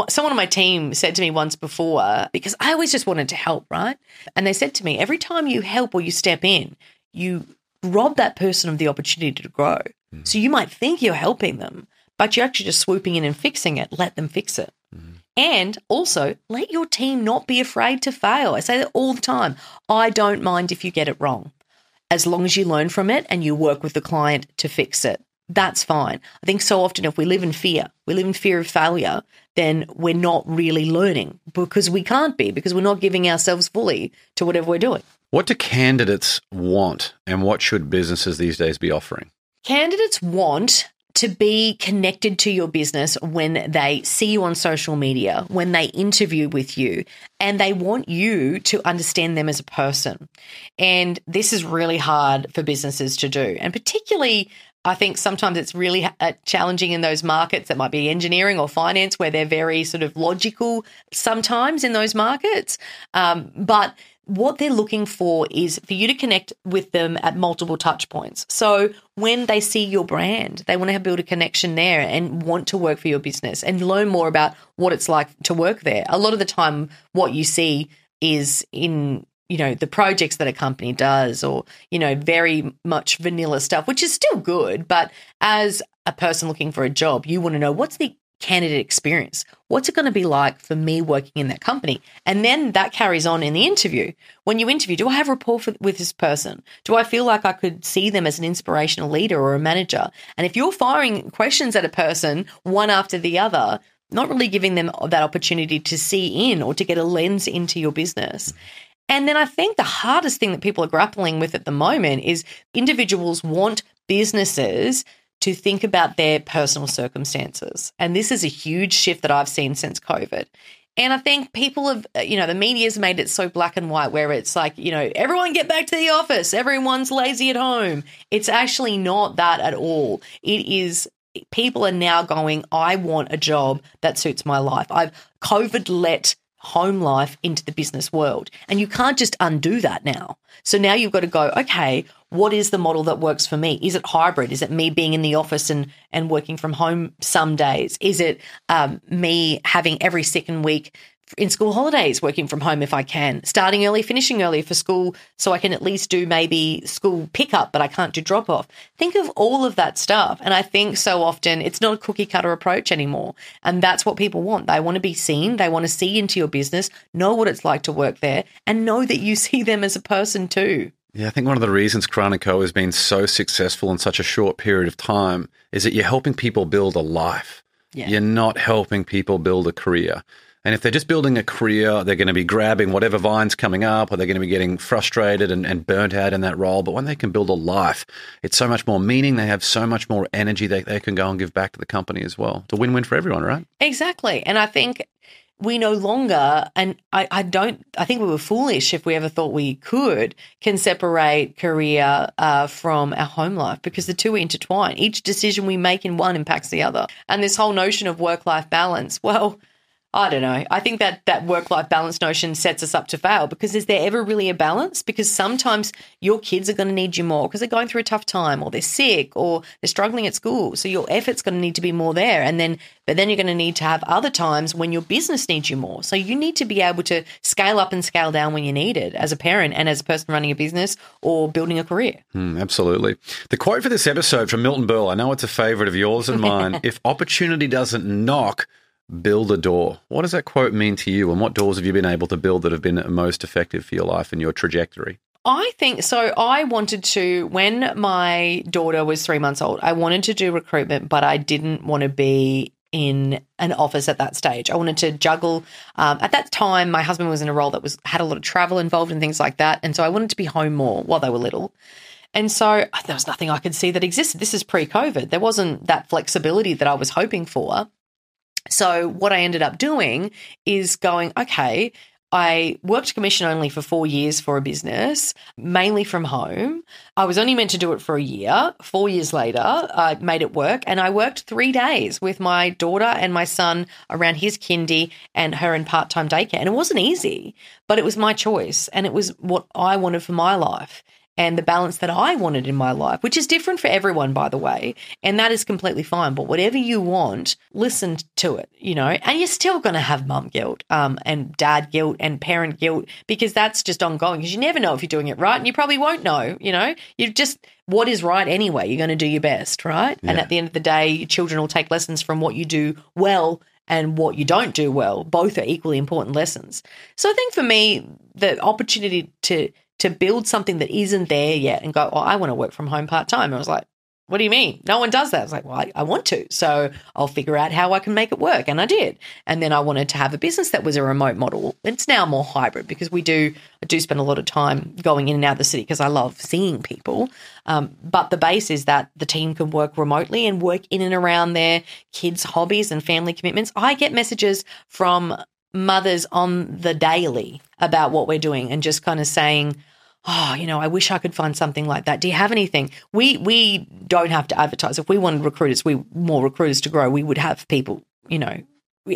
Someone on my team said to me once before, because I always just wanted to help, right? And they said to me, every time you help or you step in, you rob that person of the opportunity to grow. Mm-hmm. So you might think you're helping them, but you're actually just swooping in and fixing it. Let them fix it. Mm-hmm. And also, let your team not be afraid to fail. I say that all the time. I don't mind if you get it wrong as long as you learn from it and you work with the client to fix it. That's fine. I think so often if we live in fear, we live in fear of failure, then we're not really learning because we can't be, because we're not giving ourselves fully to whatever we're doing.
What do candidates want and what should businesses these days be offering?
Candidates want to be connected to your business when they see you on social media, when they interview with you, and they want you to understand them as a person. And this is really hard for businesses to do. And particularly, I think sometimes it's really uh, challenging in those markets that might be engineering or finance, where they're very sort of logical sometimes in those markets. Um, but what they're looking for is for you to connect with them at multiple touch points. So when they see your brand, they want to build a connection there and want to work for your business and learn more about what it's like to work there. A lot of the time, what you see is in you know, the projects that a company does or, you know, very much vanilla stuff, which is still good. But as a person looking for a job, you want to know what's the candidate experience? What's it going to be like for me working in that company? And then that carries on in the interview. When you interview, do I have rapport for, with this person? Do I feel like I could see them as an inspirational leader or a manager? And if you're firing questions at a person one after the other, not really giving them that opportunity to see in or to get a lens into your business. And then I think the hardest thing that people are grappling with at the moment is individuals want businesses to think about their personal circumstances. And this is a huge shift that I've seen since COVID. And I think people have, uh, you know, the media's made it so black and white where it's like, you know, everyone get back to the office, everyone's lazy at home. It's actually not that at all. It is people are now going, I want a job that suits my life. I've COVID let home life into the business world. And you can't just undo that now. So now you've got to go, okay, what is the model that works for me? Is it hybrid? Is it me being in the office and, and working from home some days? Is it um, me having every second week in school holidays, working from home if I can, starting early, finishing early for school, so I can at least do maybe school pickup, but I can't do drop off. Think of all of that stuff. And I think so often it's not a cookie cutter approach anymore. And that's what people want. They want to be seen, they want to see into your business, know what it's like to work there, and know that you see them as a person too.
Yeah, I think one of the reasons Karan & Co has been so successful in such a short period of time is that you're helping people build a life. Yeah. You're not helping people build a career. And if they're just building a career, they're going to be grabbing whatever vine's coming up, or they're going to be getting frustrated and, and burnt out in that role. But when they can build a life, it's so much more meaning. They have so much more energy they, they can go and give back to the company as well. It's a win win for everyone, right?
Exactly. And I think we no longer, and I, I, don't, I think we were foolish if we ever thought we could, can separate career uh, from our home life because the two are intertwined. Each decision we make in one impacts the other. And this whole notion of work life balance, well, I don't know. I think that that work life balance notion sets us up to fail because is there ever really a balance? Because sometimes your kids are going to need you more because they're going through a tough time or they're sick or they're struggling at school. So your effort's going to need to be more there. And then, but then you're going to need to have other times when your business needs you more. So you need to be able to scale up and scale down when you need it as a parent and as a person running a business or building a career.
Mm, absolutely. The quote for this episode from Milton Berle, I know it's a favorite of yours and mine. if opportunity doesn't knock, build a door. What does that quote mean to you, and what doors have you been able to build that have been most effective for your life and your trajectory?
I think so. I wanted to, when my daughter was three months old, I wanted to do recruitment, but I didn't want to be in an office at that stage. I wanted to juggle. Um, at that time, my husband was in a role that was had a lot of travel involved and things like that, and so I wanted to be home more while they were little. And so there was nothing I could see that existed. This is pre-COVID. There wasn't that flexibility that I was hoping for. So what I ended up doing is going, okay, I worked commission only for four years for a business, mainly from home. I was only meant to do it for a year. Four years later, I made it work, and I worked three days with my daughter and my son around his kindy and her in part time daycare. And it wasn't easy, but it was my choice, and it was what I wanted for my life and the balance that I wanted in my life, which is different for everyone, by the way. And that is completely fine. But whatever you want, listen to it, you know, and you're still going to have mum guilt um, and dad guilt and parent guilt because that's just ongoing because you never know if you're doing it right and you probably won't know, you know, you just, what is right anyway? You're going to do your best, right? Yeah. And at the end of the day, children will take lessons from what you do well and what you don't do well. Both are equally important lessons. So I think for me, the opportunity to to build something that isn't there yet and go, oh, I want to work from home part time. I was like, what do you mean? No one does that. I was like, well, I, I, want to. So I'll figure out how I can make it work. And I did. And then I wanted to have a business that was a remote model. It's now more hybrid because we do, I do spend a lot of time going in and out of the city because I love seeing people. Um, but the base is that the team can work remotely and work in and around their kids' hobbies and family commitments. I get messages from mothers on the daily about what we're doing and just kind of saying, oh, you know, I wish I could find something like that. Do you have anything? We we don't have to advertise. If we wanted recruiters, we more recruiters to grow, we would have people, you know.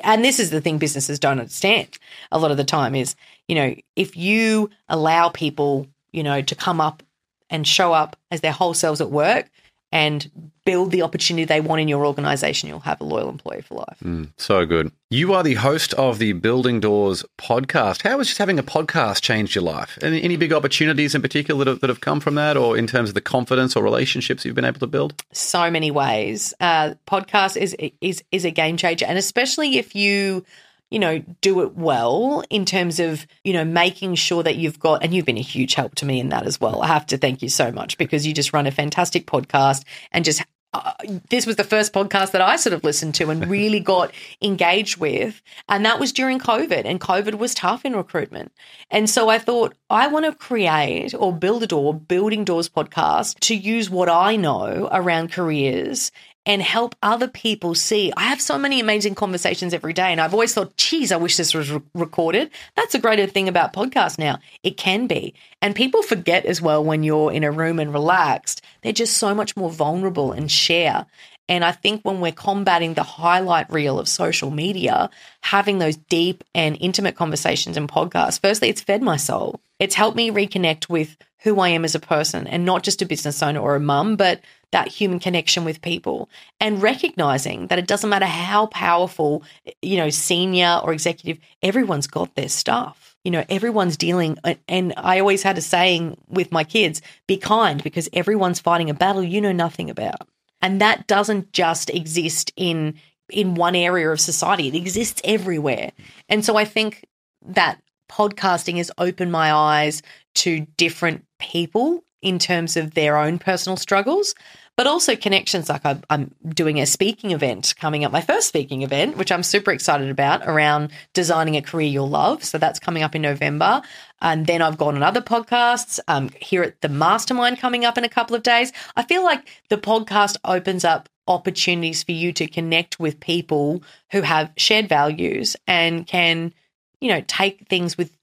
And this is the thing businesses don't understand a lot of the time is, you know, if you allow people, you know, to come up and show up as their whole selves at work, and build the opportunity they want in your organization, you'll have a loyal employee for life.
So good. You are the host of the Building Doors podcast. How has just having a podcast changed your life? Any, any big opportunities in particular that have, that have come from that, or in terms of the confidence or relationships you've been able to build?
so many ways. Uh, podcast is is is a game changer, and especially if you you know do it well in terms of you know making sure that you've got and you've been a huge help to me in that as well. I have to thank you so much because you just run a fantastic podcast and just. Uh, this was the first podcast that I sort of listened to and really got engaged with. And that was during COVID, and COVID was tough in recruitment. And so I thought, I want to create or build a door, building doors podcast to use what I know around careers and help other people see. I have so many amazing conversations every day, and I've always thought, geez, I wish this was re- recorded. That's a greater thing about podcasts now. It can be. And people forget as well when you're in a room and relaxed, they're just so much more vulnerable and share. And I think when we're combating the highlight reel of social media, having those deep and intimate conversations and podcasts, firstly, it's fed my soul. It's helped me reconnect with who I am as a person and not just a business owner or a mum, but that human connection with people and recognizing that it doesn't matter how powerful, you know, senior or executive, everyone's got their stuff. You know, everyone's dealing. And I always had a saying with my kids be kind because everyone's fighting a battle you know nothing about. And that doesn't just exist in in one area of society. It exists everywhere. And so I think that podcasting has opened my eyes to different people in terms of their own personal struggles, but also connections. Like I'm, I'm doing a speaking event coming up, my first speaking event, which I'm super excited about around designing a career you'll love. So that's coming up in November. And then I've got on other podcasts um, here at the Mastermind coming up in a couple of days. I feel like the podcast opens up opportunities for you to connect with people who have shared values and can, you know, take things with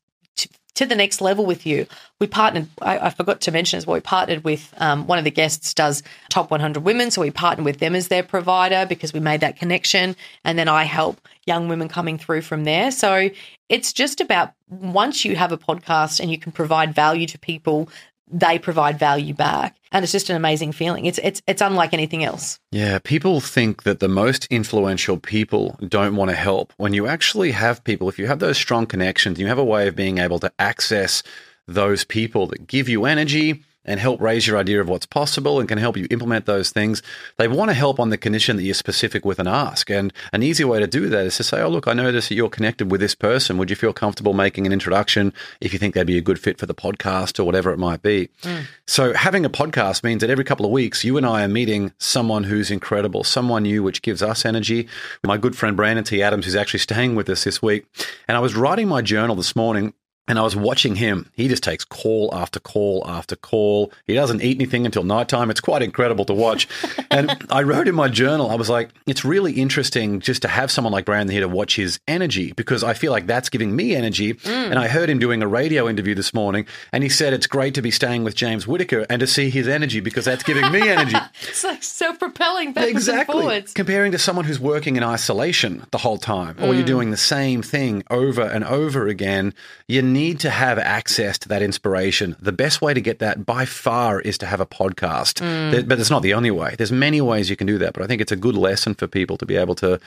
to the next level with you. We partnered, I, I forgot to mention as well, we partnered with um, one of the guests does top 100 women. So we partnered with them as their provider because we made that connection. And then I help young women coming through from there. So it's just about once you have a podcast and you can provide value to people, they provide value back. And it's just an amazing feeling. It's it's it's unlike anything else.
Yeah, people think that the most influential people don't want to help. When you actually have people, if you have those strong connections, you have a way of being able to access those people that give you energy and help raise your idea of what's possible and can help you implement those things. They want to help on the condition that you're specific with an ask. And an easy way to do that is to say, Oh, look, I notice that you're connected with this person. Would you feel comfortable making an introduction if you think they'd be a good fit for the podcast or whatever it might be? Mm. So having a podcast means that every couple of weeks, you and I are meeting someone who's incredible, someone new, which gives us energy. My good friend Brandon T. Adams, who's actually staying with us this week. And I was writing my journal this morning and I was watching him. He just takes call after call after call. He doesn't eat anything until nighttime. It's quite incredible to watch. and I wrote in my journal, I was like, it's really interesting just to have someone like Brandon here to watch his energy because I feel like that's giving me energy. Mm. And I heard him doing a radio interview this morning and he said it's great to be staying with James Whitaker and to see his energy because that's giving me energy.
It's like self propelling backwards
exactly.
and forwards.
Comparing to someone who's working in isolation the whole time, or you're mm. doing the same thing over and over again, you need to have access to that inspiration. The best way to get that by far is to have a podcast. Mm. There- But it's not the only way. There's many ways you can do that, but I think it's a good lesson for people to be able to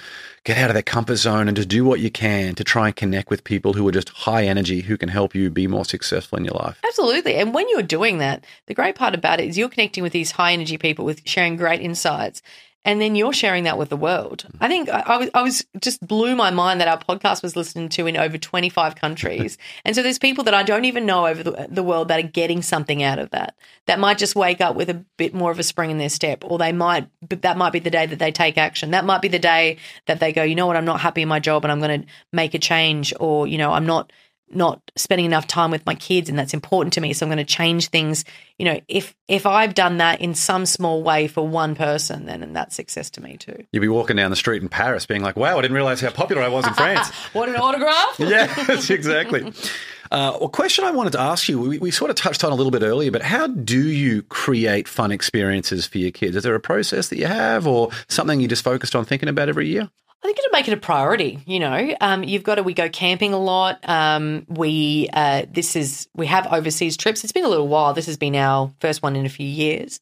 get out of their comfort zone and to do what you can to try and connect with people who are just high energy who can help you be more successful in your life.
Absolutely. And when you're doing that, the great part about it is you're connecting with these high energy people with sharing great insights. And then you're sharing that with the world. I think I, I was, I was just blew my mind that our podcast was listened to in over 25 countries. and so there's people that I don't even know over the, the world that are getting something out of that, that might just wake up with a bit more of a spring in their step, or they might that might be the day that they take action. That might be the day that they go, you know what, I'm not happy in my job and I'm going to make a change, or, you know, I'm not not spending enough time with my kids and that's important to me so i'm going to change things you know if if i've done that in some small way for one person then that's success to me too
you'd be walking down the street in Paris being like, wow, I didn't realize how popular I was in France.
what an autograph
yes, exactly. Uh, a question I wanted to ask you, we, we sort of touched on a little bit earlier, but how do you create fun experiences for your kids? Is there a process that you have or something you just focused on thinking about every year?
I think it'll make it a priority. You know, um, you've got to. We go camping a lot. Um, we uh, this is we have overseas trips. It's been a little while. This has been our first one in a few years.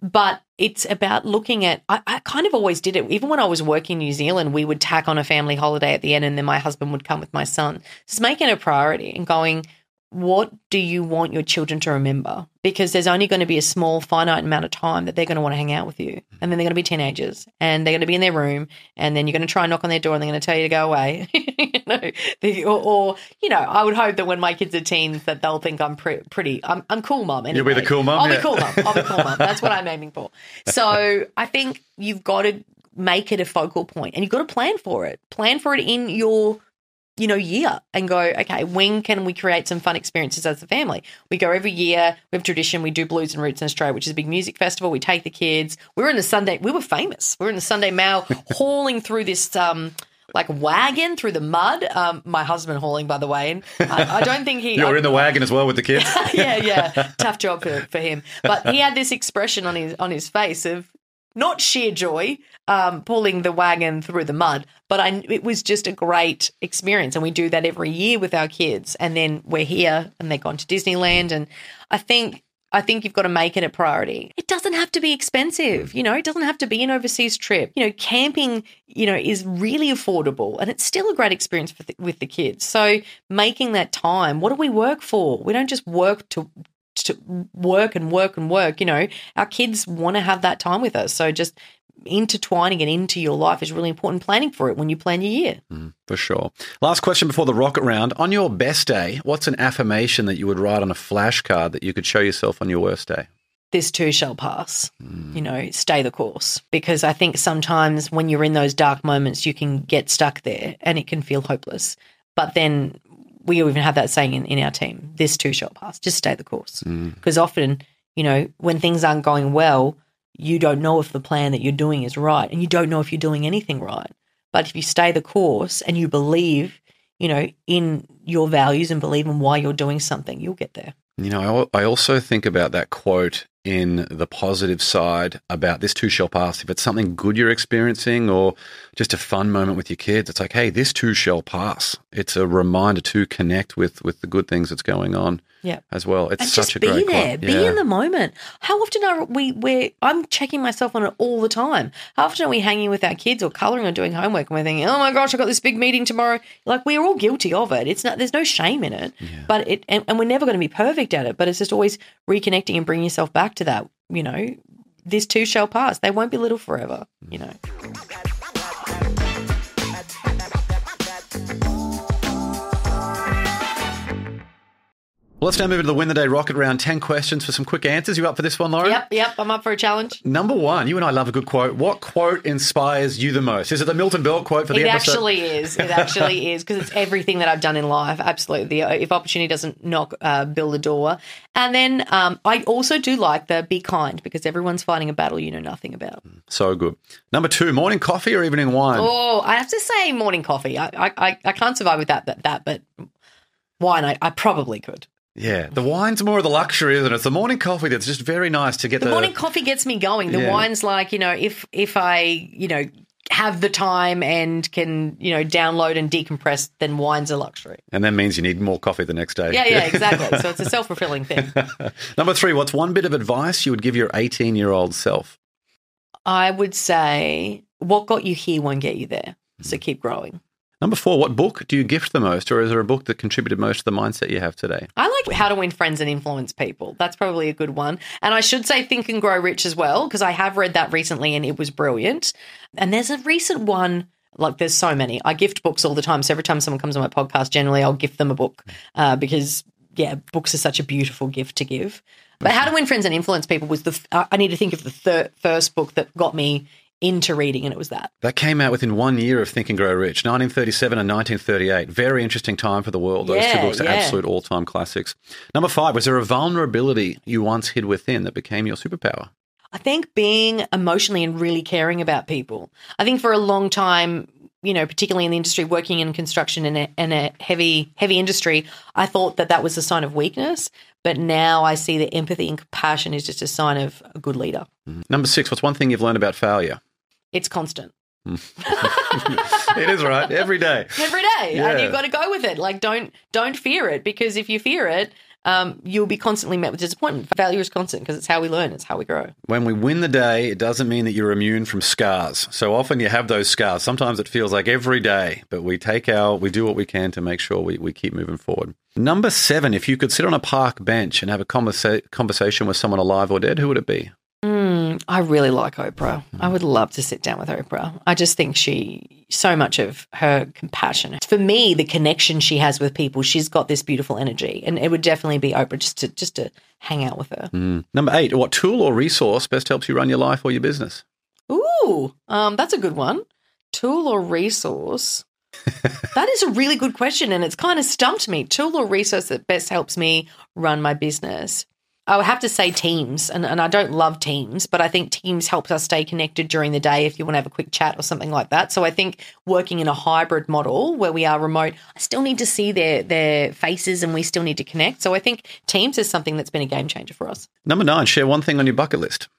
but it's about looking at I, I kind of always did it even when i was working in new zealand we would tack on a family holiday at the end and then my husband would come with my son just making a priority and going what do you want your children to remember? Because there's only going to be a small finite amount of time that they're going to want to hang out with you. And then they're going to be teenagers and they're going to be in their room and then you're going to try and knock on their door and they're going to tell you to go away. You know the, or, or, you know i would hope that when my kids are teens that they'll think i'm pre- pretty I'm, I'm cool mom anyway.
You'll be the cool mum,
i'll
yeah.
be cool mom i'll be cool mom that's what i'm aiming for. So i think you've got to make it a focal point and you've got to plan for it. Plan for it in your you know, year and go, okay, when can we create some fun experiences as a family? We go every year. We have tradition. We do Blues and Roots in Australia, which is a big music festival. We take the kids. We were in the Sunday, we were famous. We were in the Sunday Mail hauling through this, um, like wagon through the mud. Um, my husband hauling, by the way. And I, I don't think he.
You're
I-
in the wagon as well with the kids.
yeah, yeah, tough job for, for him. But he had this expression on his on his face of not sheer joy, um, pulling the wagon through the mud, but I, it was just a great experience, and we do that every year with our kids. And then we're here, and they've gone to Disneyland, and I think. I think you've got to make it a priority. It doesn't have to be expensive, you know, it doesn't have to be an overseas trip. You know, camping, you know, is really affordable and it's still a great experience the, with the kids. So, making that time, what do we work for? We don't just work to to work and work and work. You know, our kids want to have that time with us. So just intertwining it into your life is really important. Planning for it when you plan your year.
Mm, for sure. Last question before the rocket round. On your best day, what's an affirmation that you would write on a flashcard that you could show yourself on your worst day?
This too shall pass. Mm. You know, stay the course. Because I think sometimes when you're in those dark moments, you can get stuck there and it can feel hopeless. But then we even have that saying in, in our team this too shall pass. Just stay the course. Mm. Because often, you know, when things aren't going well, you don't know if the plan that you're doing is right and you don't know if you're doing anything right. But if you stay the course and you believe, you know, in your values and believe in why you're doing something, you'll get there.
You know, I I also think about that quote in the positive side about this too shall pass. If it's something good you're experiencing or just a fun moment with your kids, it's like, hey, this too shall pass. It's a reminder to connect with with the good things that's going on
Yeah.
as well. It's
and
such
just
a
be
great
there,
quote.
be
Yeah.
in the moment. How often are we? we I'm checking myself on it all the time. How often are we hanging with our kids or coloring or doing homework and we're thinking, "Oh my gosh, I've got this big meeting tomorrow." Like we're all guilty of it. It's not. There's no shame in it. But it, and, and we're never going to be perfect at it. But it's just always reconnecting and bringing yourself back to that. You know, this too shall pass. They won't be little forever. You know.
Well, let's now move into the Win the Day Rocket Round. 10 questions for some quick answers. You up for this one, Lauren?
Yep, yep. I'm up for a challenge.
Number one, you and I love a good quote. What quote inspires you the most? Is it the Milton Berle quote for the
It
episode?
It actually is. It actually is because it's everything that I've done in life. Absolutely. If opportunity doesn't knock, uh, build a door. And then um, I also do like the be kind because everyone's fighting a battle you know nothing about.
So good. Number two, morning coffee or evening wine?
Oh, I have to say morning coffee. I I, I- can't survive with that, that, that but wine, I, I probably could.
Yeah, the wine's more of the luxury, isn't it? It's the morning coffee that's just very nice to get
The
the,
morning coffee gets me going. The
Yeah.
wine's like, you know, if if I, you know, have the time and can, you know, download and decompress, then wine's a luxury.
and that means you need more coffee the next day.
Yeah, yeah, exactly. so it's a self fulfilling thing.
Number three, what's one bit of advice you would give your 18 year old self?
I would say what got you here won't get you there. So hmm. keep growing.
Number four, what book do you gift the most, or is there a book that contributed most to the mindset you have today?
I like how to win friends and influence people. That's probably a good one. And I should say Think and Grow Rich as well, because I have read that recently and it was brilliant. And there's a recent one, like there's so many. I gift books all the time. So every time someone comes on my podcast, generally I'll gift them a book uh, because, yeah, books are such a beautiful gift to give. But How to Win Friends and Influence People was the, f- I need to think of the thir- first book that got me into reading, and it was that.
That came out within one year of Think and Grow Rich, 1937 and 1938. Very interesting time for the world. Those two books are
yeah.
absolute all time classics. Number five, was there a vulnerability you once hid within that became your superpower?
I think being emotionally and really caring about people. I think for a long time, you know, particularly in the industry, working in construction and a, and a heavy heavy industry, I thought that that was a sign of weakness. But now I see that empathy and compassion is just a sign of a good leader. Mm-hmm.
Number six, what's one thing you've learned about failure?
It's constant
it is right, every day.
every day,
Yeah.
and you've got to go with it. Like don't don't fear it because if you fear it, um, you'll be constantly met with disappointment. Failure is constant because it's how we learn, it's how we grow.
When we win the day, it doesn't mean that you're immune from scars. So often you have those scars. Sometimes it feels like every day, but we take our, we do what we can to make sure we, we keep moving forward. Number seven, if you could sit on a park bench and have a conversa- conversation with someone alive or dead, who would it be?
I really like Oprah. I would love to sit down with Oprah. I just think she, so much of her compassion. For me, the connection she has with people, she's got this beautiful energy, and it would definitely be Oprah just to just to hang out with her.
Number eight, what tool or resource best helps you run your life or your business?
Ooh, um, that's a good one. Tool or resource? that is a really good question, and it's kind of stumped me. Tool or resource that best helps me run my business? I would have to say Teams, and, and I don't love Teams, but I think Teams helps us stay connected during the day if you want to have a quick chat or something like that. So I think working in a hybrid model where we are remote, I still need to see their their faces and we still need to connect. So I think Teams is something that's been a game changer for us.
Number nine, share one thing on your bucket list.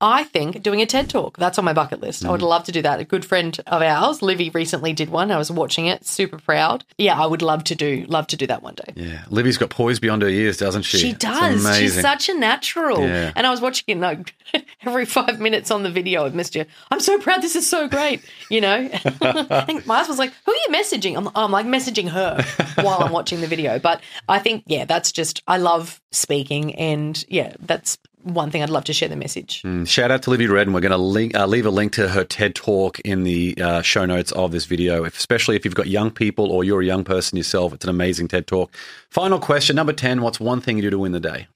I think doing a TED talk. That's on my bucket list. I would mm. love to do that. A good friend of ours, Livy, recently did one. I was watching it, super proud. Yeah, I would love to do love to do that one day.
Yeah, Livy's got poise beyond her years, doesn't she?
She does. She's such a natural.
Yeah.
And I was watching it like every five minutes on the video. I've missed you. I'm so proud. This is so great. You know, I think my husband's like, "Who are you messaging?" I'm, I'm like messaging her while I'm watching the video. But I think, yeah, that's just I love speaking, and yeah, that's one thing I'd love to share the message.
Shout out to Livy Redden. We're going to link, uh, leave a link to her TED talk in the uh, show notes of this video, if, especially if you've got young people or you're a young person yourself. It's an amazing TED talk. Final question, number 10 What's one thing you do to win the day?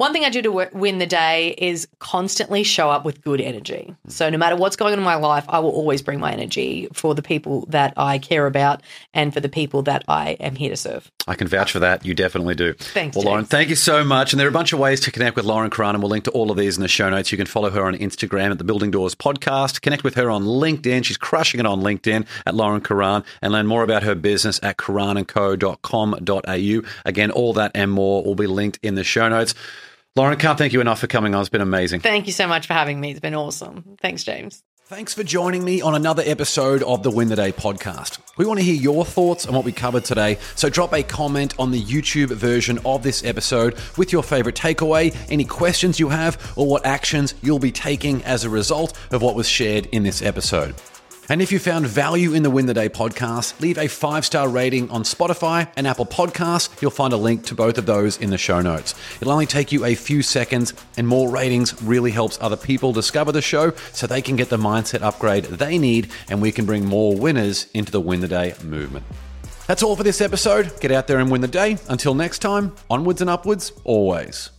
One thing I do to w- win the day is constantly show up with good energy. So no matter what's going on in my life, I will always bring my energy for the people that I care about and for the people that I am here to serve.
I can vouch for that. You definitely do.
Thanks,
Well, Lauren, thank you so much. And there are a bunch of ways to connect with Lauren Karan, and we'll link to all of these in the show notes. You can follow her on Instagram at the Building Doors Podcast. Connect with her on LinkedIn. She's crushing it on LinkedIn at Lauren Karan and learn more about her business at karanandco.com.au. Again, all that and more will be linked in the show notes. Lauren, can't thank you enough for coming on. It's been amazing.
Thank you so much for having me. It's been awesome. Thanks, James.
Thanks for joining me on another episode of the Win the Day podcast. We want to hear your thoughts on what we covered today, so drop a comment on the YouTube version of this episode with your favorite takeaway, any questions you have, or what actions you'll be taking as a result of what was shared in this episode. And if you found value in the Win the Day podcast, leave a five star rating on Spotify and Apple Podcasts. You'll find a link to both of those in the show notes. It'll only take you a few seconds, and more ratings really helps other people discover the show so they can get the mindset upgrade they need, and we can bring more winners into the Win the Day movement. That's all for this episode. Get out there and win the day. Until next time, onwards and upwards, always.